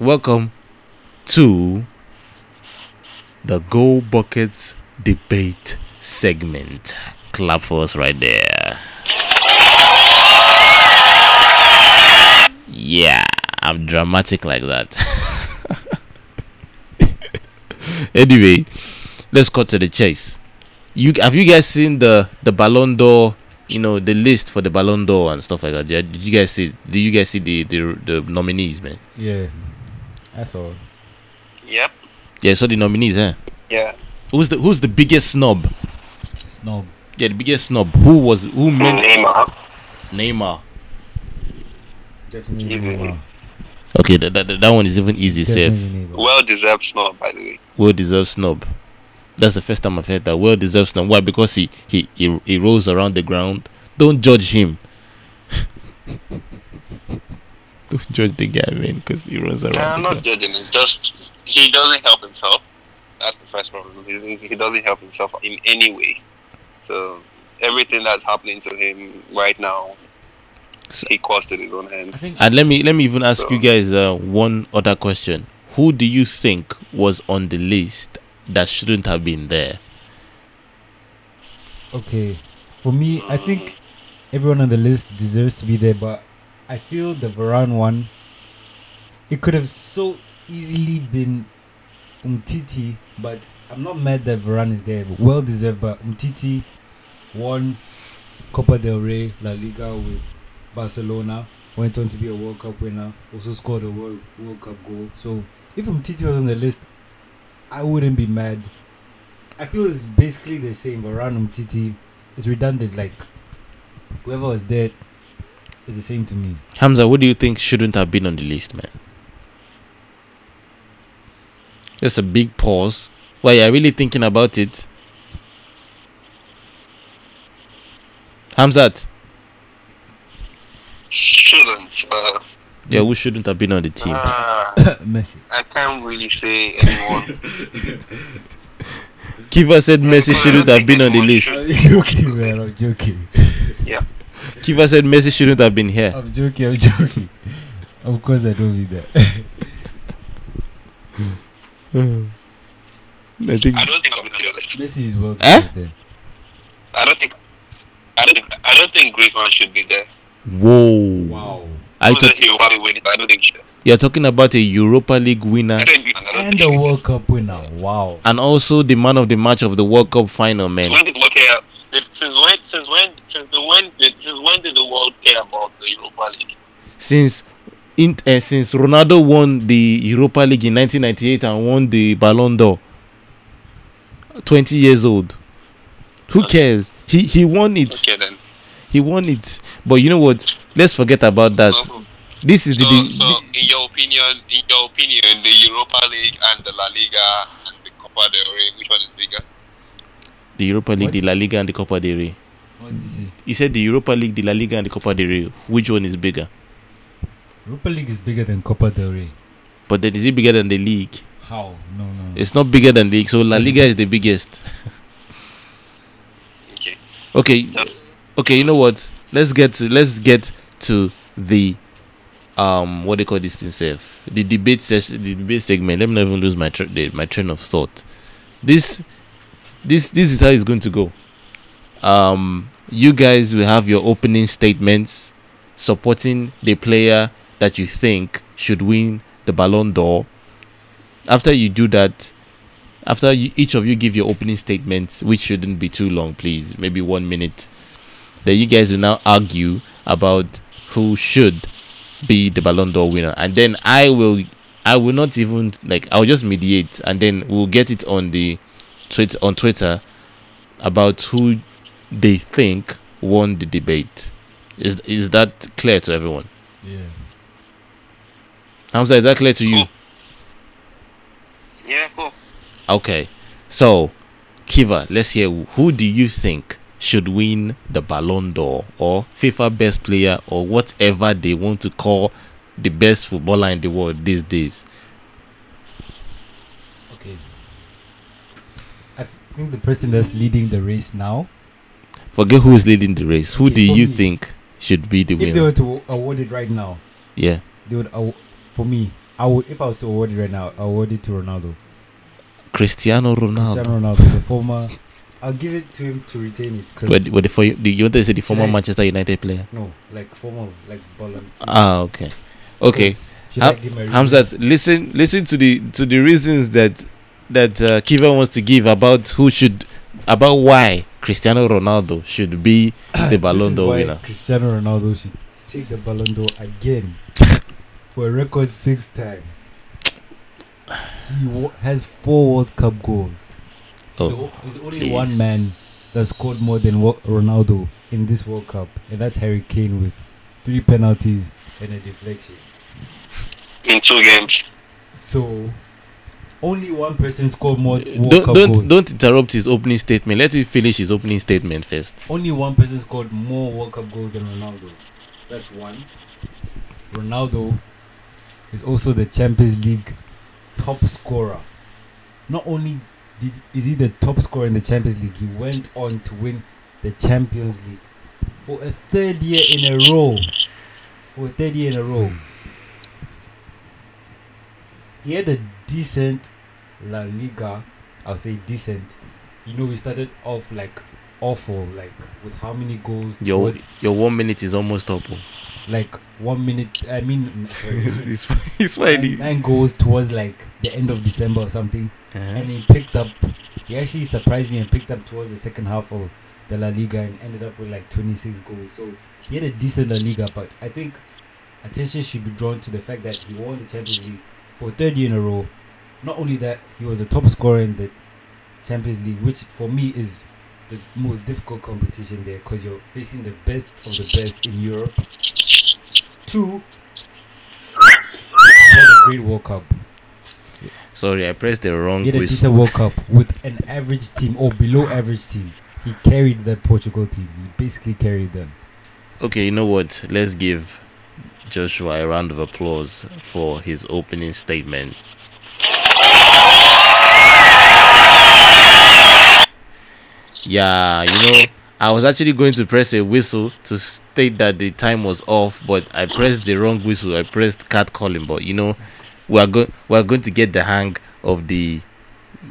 welcome to the Go Buckets debate segment. Clap for us right there. Yeah, I'm dramatic like that. anyway, let's cut to the chase. You have you guys seen the the Ballon d'Or? You know the list for the Ballon d'Or and stuff like that. Did you guys see? Did you guys see the the, the nominees, man? Yeah, that's all. Yep. Yeah, so the nominees, huh? Yeah. Who's the Who's the biggest snob? Snob. Yeah, the biggest snob. Who was who meant Neymar. Neymar? Definitely Easy. Neymar. Okay, that, that, that one is even easy. Safe, Definitely Neymar. Well deserved snob, by the way. well deserved snob. That's the first time I've heard that. Well deserved snob. Why? Because he he he, he rolls around the ground. Don't judge him. Don't judge the guy, man, because he runs around. I'm not ground. judging. It's just he doesn't help himself. That's the first problem. He, he doesn't help himself in any way. So everything that's happening to him right now, So- he caused it in his own I hands. think And let me let me even ask So- you guys uh, one other question. Who do you think was on the list that shouldn't have been there? okay. For me, I think everyone on the list deserves to be there, but I feel the Varane one. It could have so easily been Umtiti, but I'm not mad that Varane is there. Well deserved, but Umtiti won Copa del Rey, La Liga with Barcelona. Went on to be a World Cup winner. Also scored a World World Cup goal. So if Umtiti was on the list, I wouldn't be mad. I feel it's basically the same. Varane Umtiti is redundant. Like whoever was there is the same to me. Hamza, what do you think shouldn't have been on the list, man? That's a big pause. Why are you're really thinking about it? Hamzat, Shouldn't. Uh, yeah, who shouldn't have been on the team? uh, Messi. I can't really say anyone. Kiva said Messi shouldn't have been on the list. I'm joking, man. I'm joking. Kiva said Messi shouldn't have been here. I'm joking. I'm joking. Of course, I don't mean that. I think I don't think I'm. Messi is well Eh? there. I don't think. I don't think. I don't think Griezmann should be there. Whoa. Wow. I Who's talk, the hero probably win I don't think. he you're talking about a Europa League winner I don't think- I don't And think the he should. World Cup winner. Wow. and also the man of the match of the World Cup final, man. When did the world? Since when? Since when? Since the when? Did, since when did the world care about the Europa League? Since in, uh, since Ronaldo won the Europa League in 1998 and won the Ballon d'Or, 20 years old. Who cares? He he won it. Okay then. He won it. But you know what? Let's forget about that. So, This is the, so, the, in your opinion, in your opinion, the Europa League and the La Liga and the Copa del Rey, which one is bigger? the Europa League, What? the La Liga, and the Copa del Rey. What did you say? He said the Europa League, the La Liga, and the Copa del Rey. Which one is bigger? Europa League is bigger than Copa del Rey. But then is it bigger than the league? How? No, no. no. It's not bigger than the league. So La Liga is the biggest. Okay. Okay, okay. You know what? Let's get to let's get to the um what they call this thing safe the debate session the debate segment. Let me not even lose my tra- the, my train of thought. This this this is how it's going to go. Um, you guys will have your opening statements supporting the player that you think should win the Ballon d'Or. After you do that, after you, each of you give your opening statements, which shouldn't be too long, please, maybe one minute, then you guys will now argue about who should be the Ballon d'Or winner, and then I will, I will not even like I'll just mediate, and then we'll get it on the tweet on Twitter about who they think won the debate. Is is that clear to everyone? yeah. Hamza, is that clear to you? Cool. Yeah, cool. Okay, so Kiva, let's hear who, who do you think should win the Ballon d'Or or FIFA Best Player or whatever they want to call the best footballer in the world these days? Okay. I think the person that's leading the race now, Forget who's leading the race. Who Okay, do you me. think should be the if they winner? were to award it right now, Yeah, they would, aw- for me, I would if I was to award it right now, I award it to Ronaldo. Cristiano Ronaldo. Cristiano Ronaldo, the former. I'll give it to him to retain it. Cause What, what the, for you, the, you want to say the former I- Manchester United player? no, like former, like Ballon. Ah, okay, okay. Ham- I give my Hamzat, listen, listen to the to the reasons that that uh, Kiva wants to give about who should about why Cristiano Ronaldo should be the Ballon This is d'Or why winner. Cristiano Ronaldo should take the Ballon d'Or again for a record sixth time. He wa- has four World Cup goals. Oh, So there's only Please. one man that scored more than Wo- Ronaldo in this World Cup, and that's Harry Kane with three penalties and a deflection. in two games. So only one person scored more Don't don't goals. don't interrupt his opening statement. Let him finish his opening statement first. Only one person scored more World Cup goals than Ronaldo. That's one. Ronaldo is also the Champions League top scorer. Not only did is he the top scorer in the Champions League, he went on to win the Champions League for a third year in a row. For a third year in a row. He had a decent La Liga. I'll say decent. You know, we started off like awful, like with how many goals? Your your one minute is almost up. oh. like one minute. I mean, sorry, it's. It's fine. nine, nine goals towards like the end of December or something, Uh-huh. and he picked up. He actually surprised me and picked up towards the second half of the La Liga and ended up with like 26 goals. So he had a decent La Liga, but I think attention should be drawn to the fact that he won the Champions League for third year in a row. Not only that, he was the top scorer in the Champions League, which for me is the most difficult competition there because you're facing the best of the best in Europe. Two, he had a great World Cup. Sorry, I pressed the wrong He had a whistle. decent World Cup with an average team or below average team. He carried the Portugal team. He basically carried them. Okay, you know what? Let's give Joshua a round of applause for his opening statement. Yeah, you know, I was actually going to press a whistle to state that the time was off, but I pressed the wrong whistle. I pressed cat calling, but you know, we are going we are going to get the hang of the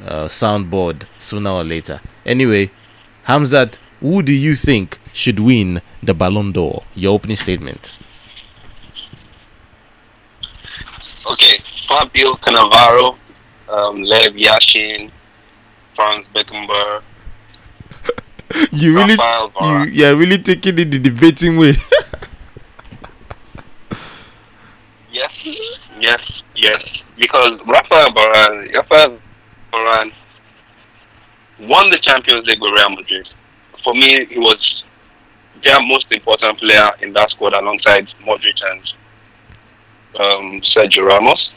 uh, soundboard sooner or later. Anyway, Hamzat, who do you think should win the Ballon d'Or? Your opening statement. Okay, Fabio Cannavaro, um, Lev Yashin, Franz Beckenbauer, You really, you, you are really taking it the debating way. Yes, yes, yes. Because Rafael Varane, Rafael Varane won the Champions League with Real Madrid. For me, he was their most important player in that squad alongside Modric and um, Sergio Ramos.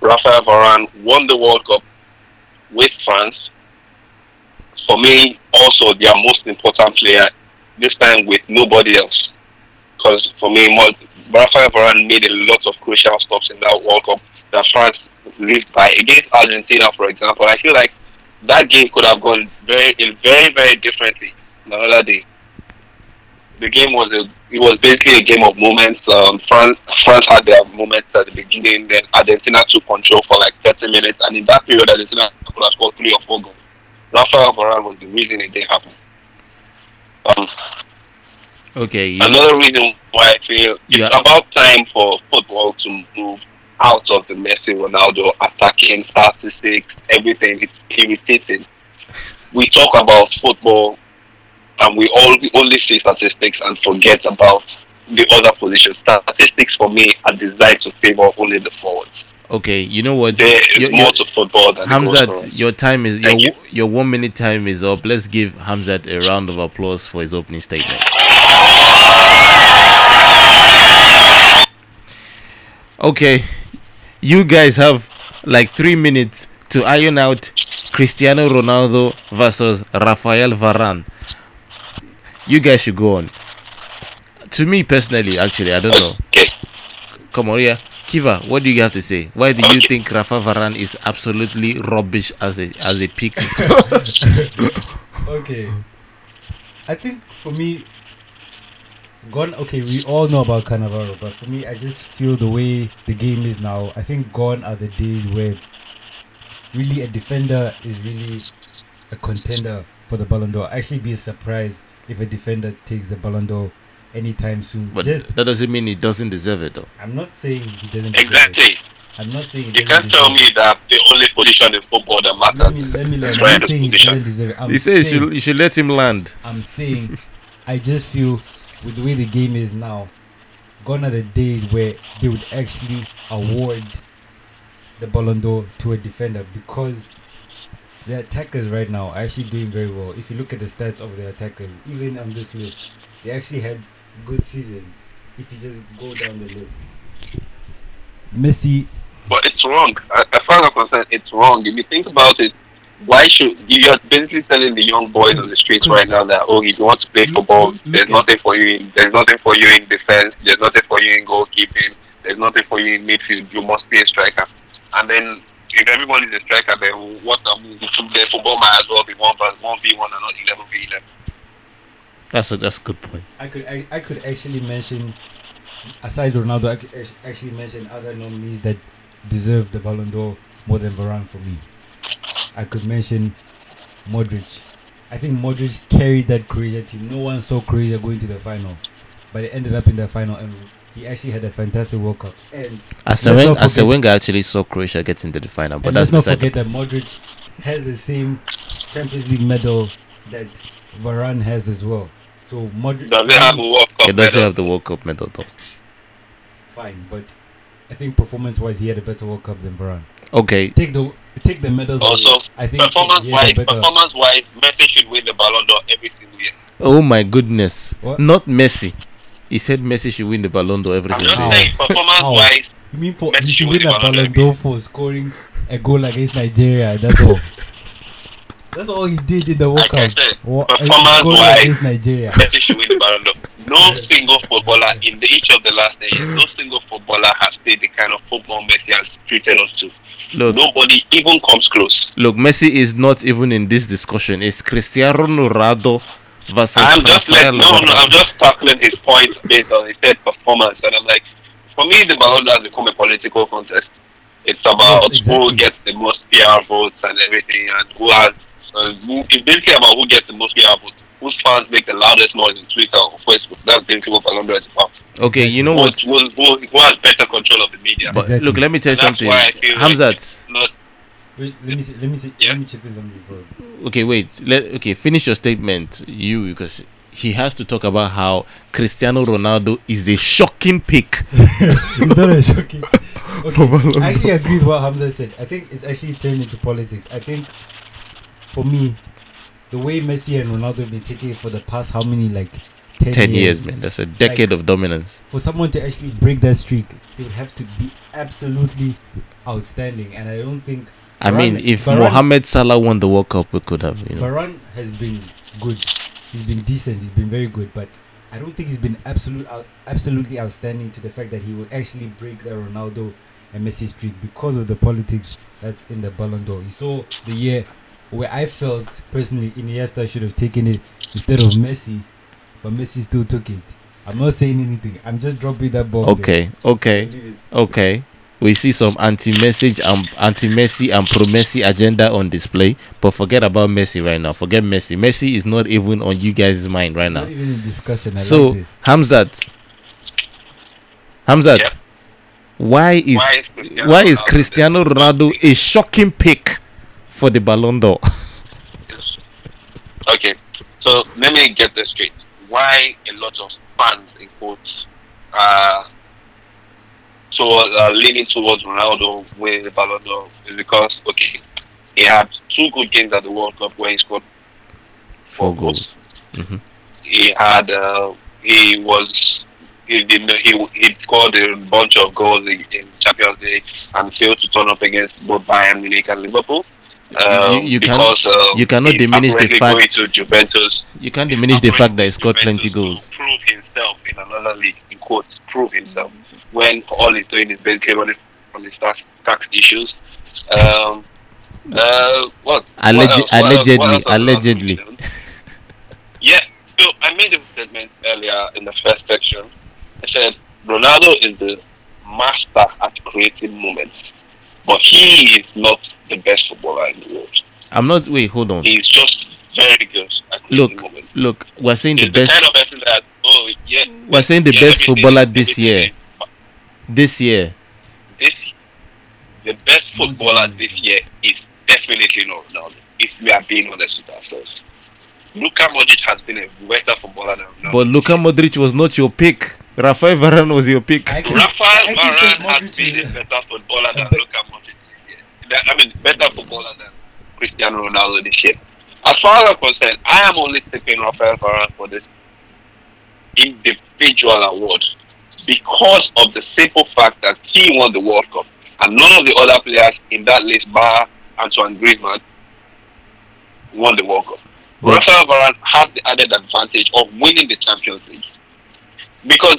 Rafael Varane won the World Cup with France. For me, also their most important player, this time with nobody else. Because for me, Rafael Varane made a lot of crucial stops in that World Cup that France lived by. Against Argentina, for example, I feel like that game could have gone very, very, very differently the other day. The game was a, it was basically a game of moments. Um, France, France had their moments at the beginning, then Argentina took control for like 30 minutes, and in that period, Argentina could have scored three or four goals. Was the reason it didn't happen. Um, Okay, you, Another reason why I feel it's Yeah. about time for football to move out of the Messi Ronaldo attacking statistics, everything. It's irritating. We talk about football and we all we only see statistics and forget about the other positions. Statistics for me are designed to favor only the forwards. Okay, you know what? There Your- more to football than Hamzat, your time is your you. your one minute time is up. Let's give Hamzat a round of applause for his opening statement. Okay, you guys have like three minutes to iron out Cristiano Ronaldo versus Rafael Varane. You guys should go on. To me personally, actually, I don't know. Okay. Come on, yeah. Kiva, what do you have to say? Why do you think Rafa Varane is absolutely rubbish as a as a pick? Okay. I think for me, Gone. Okay, we all know about Cannavaro, but for me, I just feel the way the game is now. I think gone are the days where really a defender is really a contender for the Ballon d'Or. Actually, be a surprise if a defender takes the Ballon d'Or anytime soon. But just, that doesn't mean he doesn't deserve it, though. I'm not saying he doesn't. deserve it. Exactly. I'm not saying he You doesn't can't tell deserve me that the only position in football that it. Let matters. me let me learn. I'm not the saying he doesn't deserve it. I'm he says you should, you should let him land. I'm saying, I just feel with the way the game is now, gone are the days where they would actually award the Ballon d'Or to a defender because the attackers right now are actually doing very well. If you look at the stats of the attackers, even on this list, they actually had good seasons. If you just go down the list, Messi, But it's wrong. As as far as I'm concerned, it's wrong. If you think about it, why should you're basically telling the young boys on the streets right now that oh, if you want to play Look- football, look there's nothing for you. In, there's nothing for you in defense. There's nothing for you in goalkeeping. There's nothing for you in midfield. You must be a striker. And then if everybody's a striker, then what? I mean, the football might as well be one versus one v one and not eleven v eleven. That's a that's a good point. I could I, I could actually mention aside Ronaldo, I could actually mention other nominees that deserve the Ballon d'Or more than Varane for me. I could mention Modric. I think Modric carried that Croatia team. No one saw Croatia going to the final, but they ended up in the final, and he actually had a fantastic World Cup. And, As Let's Wenger, as forget- Wenger actually saw Croatia get into the final, but let's not forget that Modric has the same Champions League medal that Varane has as well. So Modric Does it have a World Cup? He doesn't medal? have the World Cup medal though. fine, but I think performance-wise, he had a better World Cup than Varane. Okay, Take the take the medals. Also, away. I think performance-wise, a performance wise, Messi should win the Ballon d'Or every single year. oh my goodness, What? not Messi. He said Messi should win the Ballon d'Or every single year. saying, performance-wise, You mean for Messi he should should win win the Ballon Ballon d'Or d'Or for scoring a goal against Nigeria? That's all. That's all he did in the World like I said, Wa- performance wise, against Nigeria. Messi should win the Ballon d'Or. No single footballer in the, each of the last 10 years, no single footballer has played the kind of football Messi has treated us to. Look, Nobody even comes close. look, Messi is not even in this discussion. It's Cristiano Ronaldo versus I'm just Rafael like, no, no, I'm just tackling his point based on his said performance. And I'm like, for me, the Ballon d'Or has become a political contest. It's about Yes, exactly. who gets the most PR votes and everything, and who has. Uh, who, it's basically about who gets the most PR votes. Whose fans make the loudest noise on Twitter or Facebook. That's basically what Ballon d'Or is about. Okay, you know what? who, who, who has better control of the media? But Exactly. look, let me tell you something. why I feel like Hamzat, it's not Wait, let me see. Let me see. Yeah. Let me chip in something before. okay, wait. Let okay, finish your statement, you, because he has to talk about how Cristiano Ronaldo is a shocking pick. it's not a shocking. Okay. I actually agree with what Hamza said. I think it's actually turned into politics. I think, for me, the way Messi and Ronaldo have been taking it for the past how many like ten years, man. That's a decade of dominance. For someone to actually break that streak, they would have to be absolutely outstanding. And I don't think I mean, if Mohamed Salah won the World Cup, we could have, you know. Varane has been good. He's been decent. He's been very good, but I don't think he's been absolute, out, absolutely outstanding to the fact that he will actually break the Ronaldo and Messi streak because of the politics that's in the Ballon d'Or. You saw the year where I felt personally Iniesta should have taken it instead of Messi, but Messi still took it. I'm not saying anything. I'm just dropping that ball. there. Okay, okay, okay. We see some anti-message and anti-Messi and pro-Messi agenda on display, but forget about Messi right now. Forget Messi. Messi is not even on you guys' mind right now. Not even in discussion. I So like this. Hamzat, Hamzat, Yeah. why is why is Cristiano why is Cristiano Ronaldo a shocking pick for the Ballon d'Or? Okay, so let me get this straight. Why a lot of fans in quotes are so uh, leaning towards Ronaldo winning the Ballon d'Or is because okay, he had two good games at the World Cup where he scored Four goals. hmm He had uh, he was he did he he scored a bunch of goals in, in Champions League and failed to turn up against both Bayern Munich and Liverpool. Um, You- you cannot- because, uh, you cannot diminish the fact- to Juventus You can't diminish the fact that he scored plenty goals. Prove himself in another league, in quotes, prove himself. When all he's doing is basically running from his tax, tax issues. Um, uh, what? Alleg- what what else- what allegedly, else allegedly. Yeah, So I made a statement earlier in the first section. I said Ronaldo is the master at creating moments, but he is not the best footballer in the world. I'm not. Wait, hold on. He's just very good at creating Look, moments. look. We're saying He's the the best. kind of person that oh yeah. We're saying the yeah, best footballer this everything year. This year. This the best footballer this year is definitely not Ronaldo. If we are being honest with ourselves. Luka Modric has been a better footballer than Ronaldo. But Luka Modric was not your pick. Rafael Varane was your pick. I Rafael I Varane has been a better footballer than Luka Modric this year. That- I mean, better footballer than Cristiano Ronaldo this year. As far as I'm concerned, I am only taking Rafael Varane for this individual award because of the simple fact that he won the World Cup and none of the other players in that list, bar Antoine Griezmann, won the World Cup. But- Rafael Varane has the added advantage of winning the Champions League because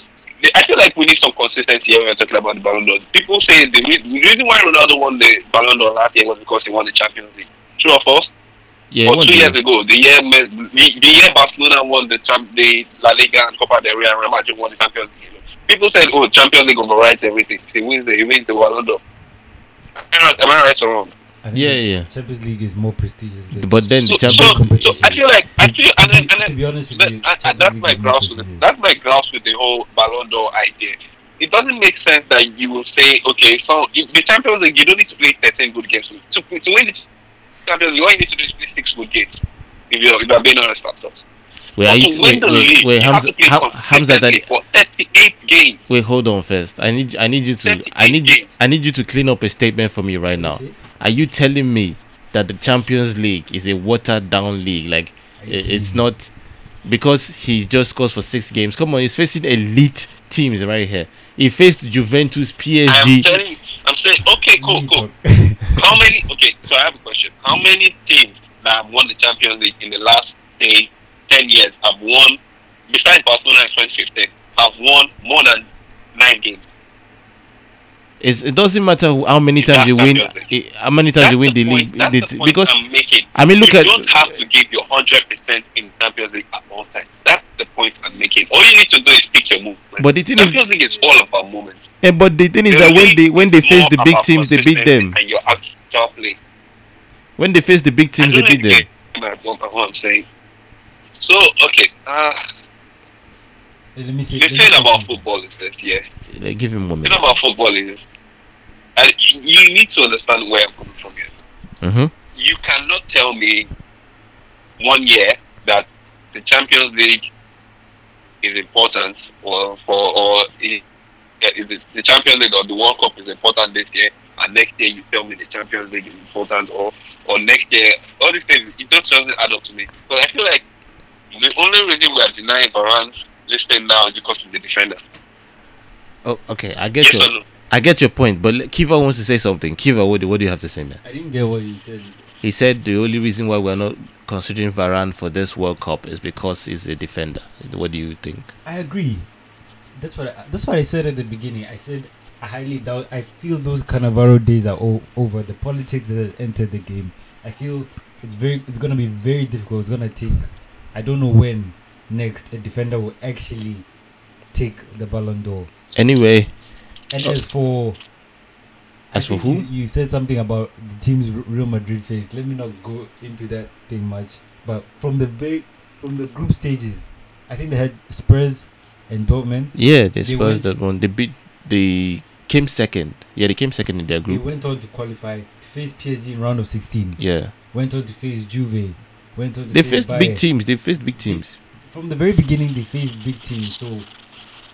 I feel like we need some consistency when we're talking about the Ballon d'Or. People say the, the reason why Ronaldo won the Ballon d'Or last year was because he won the Champions League. True or false? Yeah, or two years ago, the year the, year Barcelona won the the La Liga and Copa del Rey and Real Madrid won the Champions League. People said, "Oh, Champions League overrides everything. He wins the he wins the Ballon d'Or." Am I right- am I right or wrong? I think Yeah, yeah. Champions League is more prestigious. Than But then the So, Champions. so, so. I feel like I feel and, then- and, to be honest with that- you, and- and that's my is more grouse with prestigious. that's my grouse with the whole Ballon d'Or idea. It doesn't make sense that you will say, okay, so if the Champions League, you don't need to play 13 good games. To, to win the Champions League, all you need to do is play six good games. If you're, if you're being honest with ourselves. Wait, are you t- win wait, wait, league, wait, you have Hamza, to play Ham- Hamza, that, for 38 games. wait, hold on first. I need, I need you to, I need, I need you to clean up a statement for me right now. See? Are you telling me that the Champions League is a watered down league? Like Are you i- it's not because he just scores for six games. Come on, he's facing elite teams right here. He faced Juventus, PSG. I'm PSG. telling you, I'm saying, okay, cool, cool. How many? Okay, so I have a question. How many teams that have won the Champions League in the last say ten years have won, besides Barcelona in 2015, have won more than nine games? It's, it doesn't matter how many times That's you win. Champions League. eh, How many times you win the point, league? That's the the t- point because I'm making. I mean, look you at You don't have to give your hundred percent in Champions League at all times. That's the point I'm making. All you need to do is pick your movement. But the thing is- Champions League is all about moments. eh, but the thing is The that when they when they face the big teams, they beat them. And your actual play. When they face the big teams, I they don't beat know them. if you get what what I'm saying. So okay, uh, Let me see. the let me thing say about something. football is this, yeah. Give him one The minute. thing about football is, and you need to understand where I'm coming from here. Mm-hmm. You cannot tell me one year that the Champions League is important, or for or is, the Champions League or the World Cup is important this year, and next year you tell me the Champions League is important, or or next year all these things it just doesn't add up to me. But I feel like the only reason we are denying Varane this thing now is because he's the defender. Oh, okay. I get Yes no? I get your point. But Kiva wants to say something. Kiva, what do, what do you have to say, man? I didn't get what he said. He said the only reason why we're not considering Varane for this World Cup is because he's a defender. What do you think? I agree. That's what I, that's what I said at the beginning. I said I highly doubt. I feel those Cannavaro days are o- over. The politics that has entered the game. I feel it's very. It's gonna be very difficult. It's gonna take. I don't know when next a defender will actually take the Ballon d'Or. Anyway, And Oh. as for As for who? you, you said something about the teams Real Madrid faced. Let me not go into that thing much. But from the very from the group stages, I think they had Spurs and Dortmund. yeah, they They Spurs one. They beat. They came second. Yeah, they came second in their group. They went on to qualify to face PSG in round of 16. Yeah, Went on to face Juve. Went on they face faced big teams. They faced big teams. From the very beginning, they faced big teams. So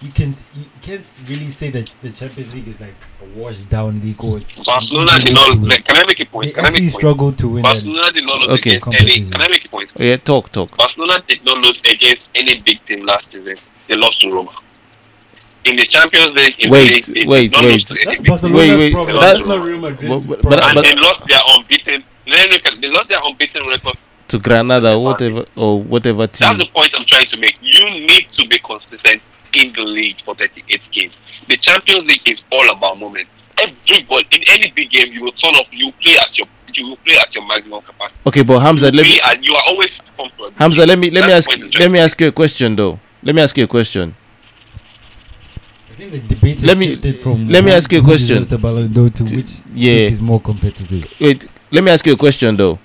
you can you can't really say that the Champions League is like a washed down league or it's Barcelona did not. to win. Like, can I make a They point? Can I actually make a point? struggled to win. Barcelona did not lose Okay. against any. Can I make a point? Oh, yeah, talk, talk. Barcelona did not lose against any big team last season. They lost to Roma. In the Champions League, in Wait, the league, they wait, wait. lose to any That's big Barcelona's Wait, wait, problem. that- That's not Real Madrid's But- but- problem. and but- they lost their unbeaten. Let me look They lost their unbeaten record. To Granada, whatever or whatever team. That's the point I'm trying to make. You need to be consistent in the league for 38 games. The Champions League is all about moments. Everybody in any big game, you will turn up. You play at your you will play at your maximum capacity. Okay, but Hamza, you, let me play at, you are always comfortable. Hamza, let me let me ask let me ask you a question though. Let me ask you a question. I think the debate Let me- shifted from let me who- ask you a question. the Ballon d'Or to To- which yeah. is more competitive. Wait, let me ask you a question though.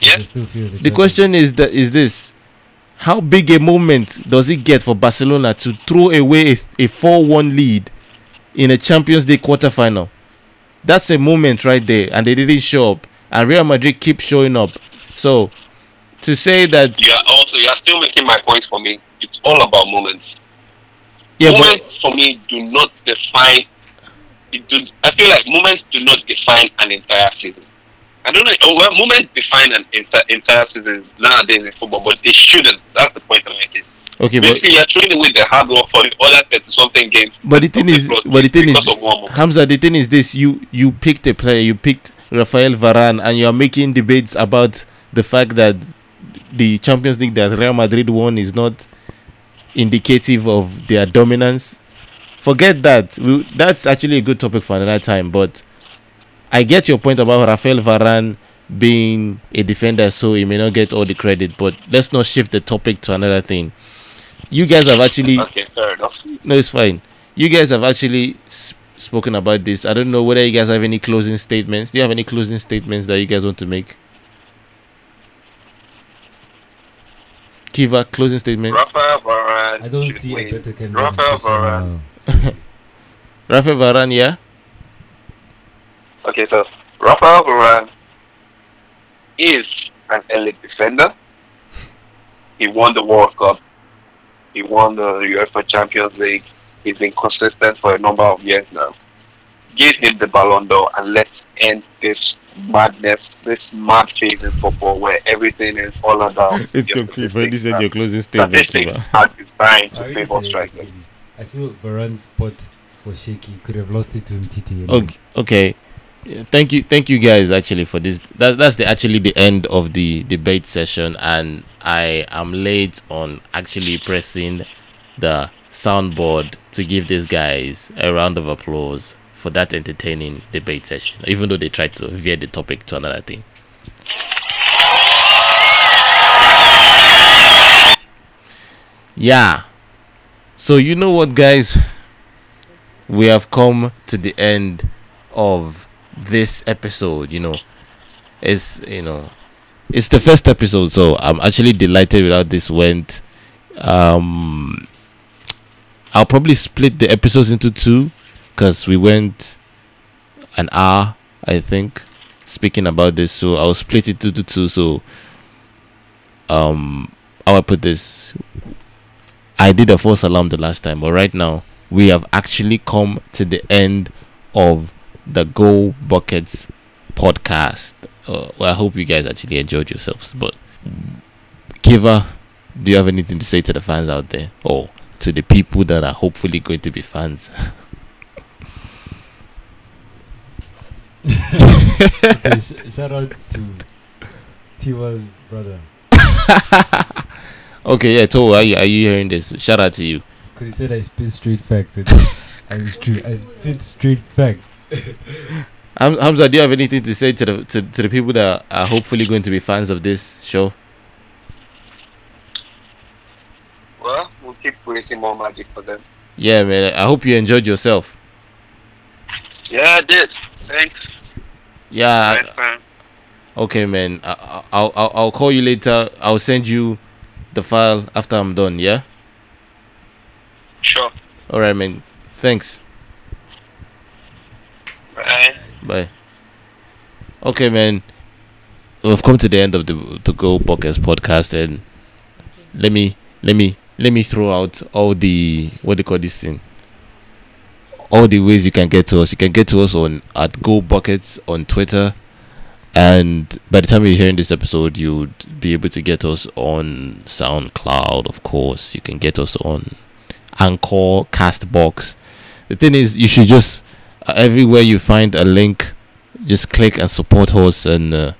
Yeah. It still feels The question is that is this: How big a moment does it get for Barcelona to throw away a, a four-one lead in a Champions League quarterfinal? That's a moment right there, and they didn't show up, and Real Madrid keep showing up. So, to say that You are also you are still making my point for me. It's all about moments. yeah, but moments for me do not define. It do, I feel like moments do not define an entire season. I don't know. Well, moments define an entire entire season nowadays in football, but they shouldn't. That's the point I'm making. okay, but Basically, you're throwing away the hard work for the other thirty something games. but the thing is, but the thing is, because of one moment. Hamza, the thing is this: you you picked a player, you picked Rafael Varane, and you are making debates about the fact that the Champions League that Real Madrid won is not indicative of their dominance. Forget that. We, that's actually a good topic for another time. But I get your point about Rafael Varane being a defender, so he may not get all the credit. But let's not shift the topic to another thing. You guys have actually Okay, fair enough. no, it's fine. You guys have actually s- spoken about this. I don't know whether you guys have any closing statements. Do you have any closing statements that you guys want to make? Kiva, closing statements. Rafael Varane. I don't should see a better candidate. Rafael Varane. Rafael Varane, yeah. Okay, so Rafael Varane is an elite defender. He won the World Cup. He won the UEFA Champions League. He's been consistent for a number of years now. Give him the Ballon d'Or and let's end this madness, this mad phase in football where everything is all about. It's your okay. You've already statistics said your closing statement, Statistics Kiva. are designed I to already favor said strikers. I feel Varane's spot was shaky. Could have lost it to Umtiti. Okay, okay. Thank you, thank you guys actually for this. That, that's the actually the end of the debate session, and I am late on actually pressing the soundboard to give these guys a round of applause for that entertaining debate session. Even though they tried to veer the topic to another thing. Yeah. So you know what, guys? We have come to the end of this episode. You know, it's you know, it's the first episode, so I'm actually delighted with how this went. Um, I'll probably split the episodes into two, cause we went an hour, I think, speaking about this. So I'll split it into two. So, um, how I put this, I did a false alarm the last time, but right now we have actually come to the end of the Go Buckets podcast. Uh, well, I hope you guys actually enjoyed yourselves. But Kiva, do you have anything to say to the fans out there, or to the people that are hopefully going to be fans? okay, sh- shout out to Tiwa's brother. okay, yeah. So are you, are you hearing this? Shout out to you. Because he said I spit straight facts. And I was true. I spit straight facts. Ham- Hamza, do you have anything to say to the to, to the people that are hopefully going to be fans of this show? Well, we'll keep creating more magic for them. Yeah, man. I hope you enjoyed yourself. Yeah, I did. Thanks. Yeah. Okay, man. I, I- I'll, I'll I'll call you later. I'll send you the file after I'm done. Yeah. Sure. All right, man. Thanks. Bye. Okay, man. We've come to the end of the to go podcast podcast, and let me let me let me throw out all the what do you call this thing? All the ways you can get to us. You can get to us on at Go Buckets on Twitter, and by the time you're hearing this episode, you'd be able to get us on SoundCloud. Of course, you can get us on Anchor, Castbox. The thing is, you should just everywhere you find a link, just click and support us, and uh,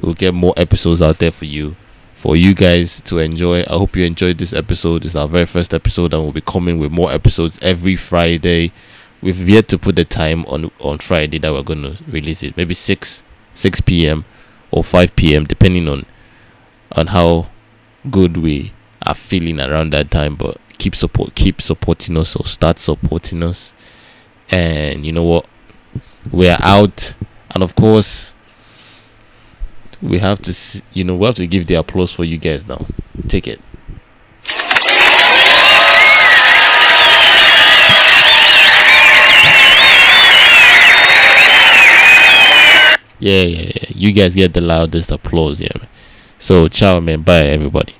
we'll get more episodes out there for you, for you guys to enjoy. I hope you enjoyed this episode. It's our very first episode, and we'll be coming with more episodes every Friday. We've yet to put the time on on Friday that we're gonna release it. Maybe six six p.m. or five p.m. depending on on how good we are feeling around that time. But keep support, keep supporting us, or start supporting us. And you know what? We are out, and of course, we have to, you know, we have to give the applause for you guys now. Take it. Yeah, yeah, yeah. You guys get the loudest applause, yeah. Man. So, ciao, man. Bye, everybody.